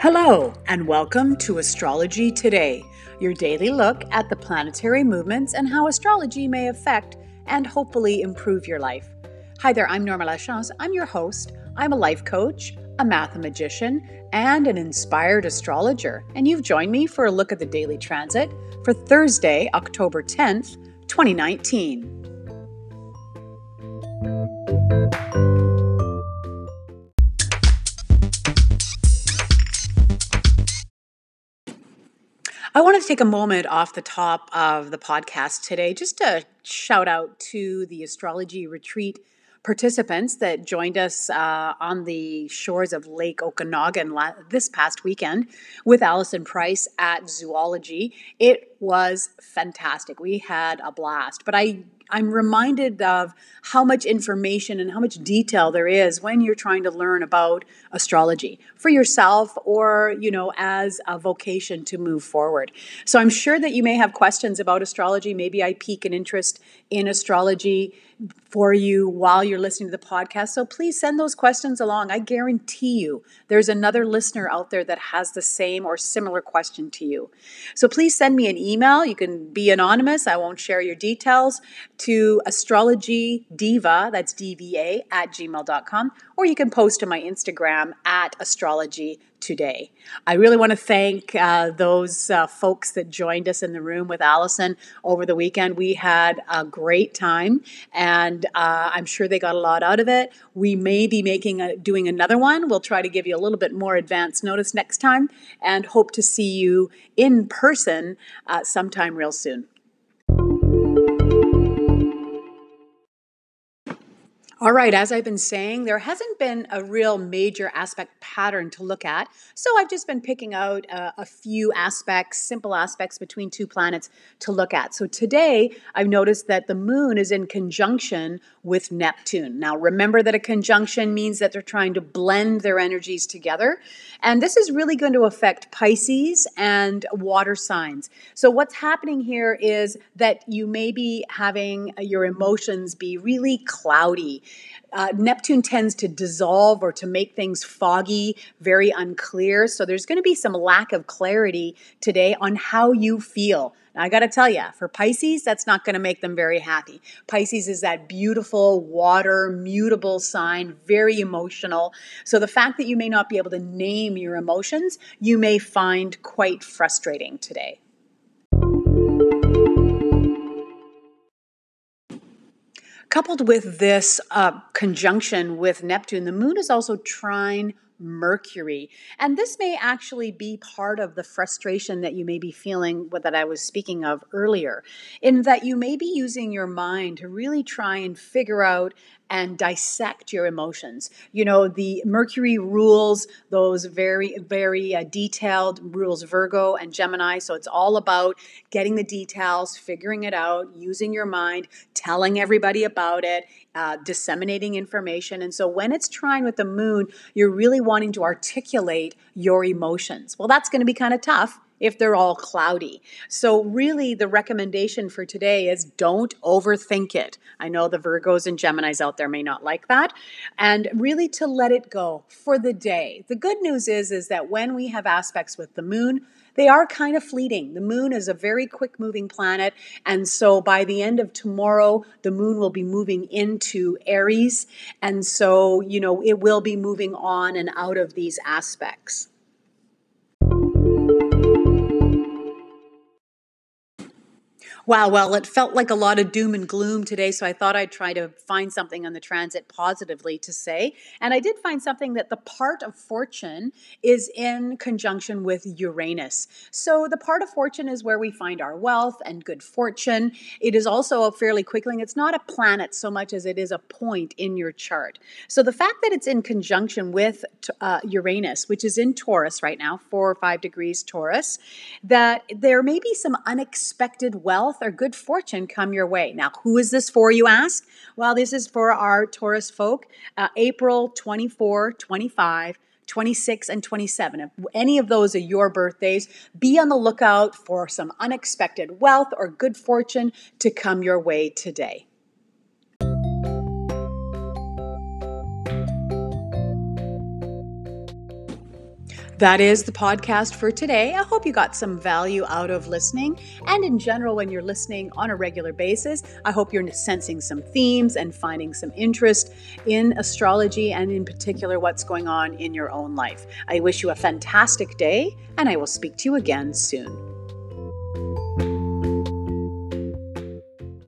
Hello, and welcome to Astrology Today, your daily look at the planetary movements and how astrology may affect and hopefully improve your life. Hi there, I'm Norma Lachance. I'm your host. I'm a life coach, a mathemagician, and an inspired astrologer. And you've joined me for a look at the daily transit for Thursday, October 10th, 2019. I want to take a moment off the top of the podcast today just to shout out to the astrology retreat participants that joined us uh, on the shores of Lake Okanagan this past weekend with Allison Price at Zoology. It was fantastic. We had a blast. But I I'm reminded of how much information and how much detail there is when you're trying to learn about astrology for yourself or, you know, as a vocation to move forward. So I'm sure that you may have questions about astrology. Maybe I pique an interest in astrology for you while you're listening to the podcast. So please send those questions along. I guarantee you there's another listener out there that has the same or similar question to you. So please send me an email. You can be anonymous. I won't share your details to astrology diva, that's DVA, at gmail.com, or you can post to my Instagram at astrology today. I really want to thank uh, those uh, folks that joined us in the room with Allison over the weekend. We had a great time, and uh, I'm sure they got a lot out of it. We may be making a, doing another one. We'll try to give you a little bit more advance notice next time, and hope to see you in person uh, sometime real soon. All right, as I've been saying, there hasn't been a real major aspect pattern to look at. So I've just been picking out uh, a few aspects, simple aspects between two planets to look at. So today I've noticed that the moon is in conjunction with Neptune. Now remember that a conjunction means that they're trying to blend their energies together. And this is really going to affect Pisces and water signs. So what's happening here is that you may be having your emotions be really cloudy uh, Neptune tends to dissolve or to make things foggy, very unclear. So there's going to be some lack of clarity today on how you feel. Now, I got to tell you, for Pisces, that's not going to make them very happy. Pisces is that beautiful water, mutable sign, very emotional. So the fact that you may not be able to name your emotions, you may find quite frustrating today. Coupled with this uh, conjunction with Neptune, the moon is also trine Mercury. And this may actually be part of the frustration that you may be feeling that I was speaking of earlier, in that you may be using your mind to really try and figure out and dissect your emotions. You know, the Mercury rules those very, very uh, detailed rules Virgo and Gemini. So it's all about getting the details, figuring it out, using your mind, telling everybody about it, uh, disseminating information. And so when it's trine with the moon, you're really wanting to articulate your emotions. Well, that's going to be kind of tough if they're all cloudy. So, really, the recommendation for today is don't overthink it. I know the Virgos and Geminis out there may not like that. And really to let it go for the day. The good news is, is that when we have aspects with the moon, they are kind of fleeting. The moon is a very quick moving planet. And so by the end of tomorrow, the moon will be moving into Aries. And so, you know, it will be moving on and out of these aspects. Wow, well, it felt like a lot of doom and gloom today, so I thought I'd try to find something on the transit positively to say. And I did find something that the part of fortune is in conjunction with Uranus. So the part of fortune is where we find our wealth and good fortune. It is also a fairly quickling, it's not a planet so much as it is a point in your chart. So the fact that it's in conjunction with uh, Uranus, which is in Taurus right now, four or five degrees Taurus, that there may be some unexpected wealth or good fortune come your way. Now, who is this for, you ask? Well, this is for our Taurus folk, uh, April 24, 25. 26 and 27. If any of those are your birthdays, be on the lookout for some unexpected wealth or good fortune to come your way today. That is the podcast for today. I hope you got some value out of listening. And in general, when you're listening on a regular basis, I hope you're sensing some themes and finding some interest in astrology and, in particular, what's going on in your own life. I wish you a fantastic day, and I will speak to you again soon.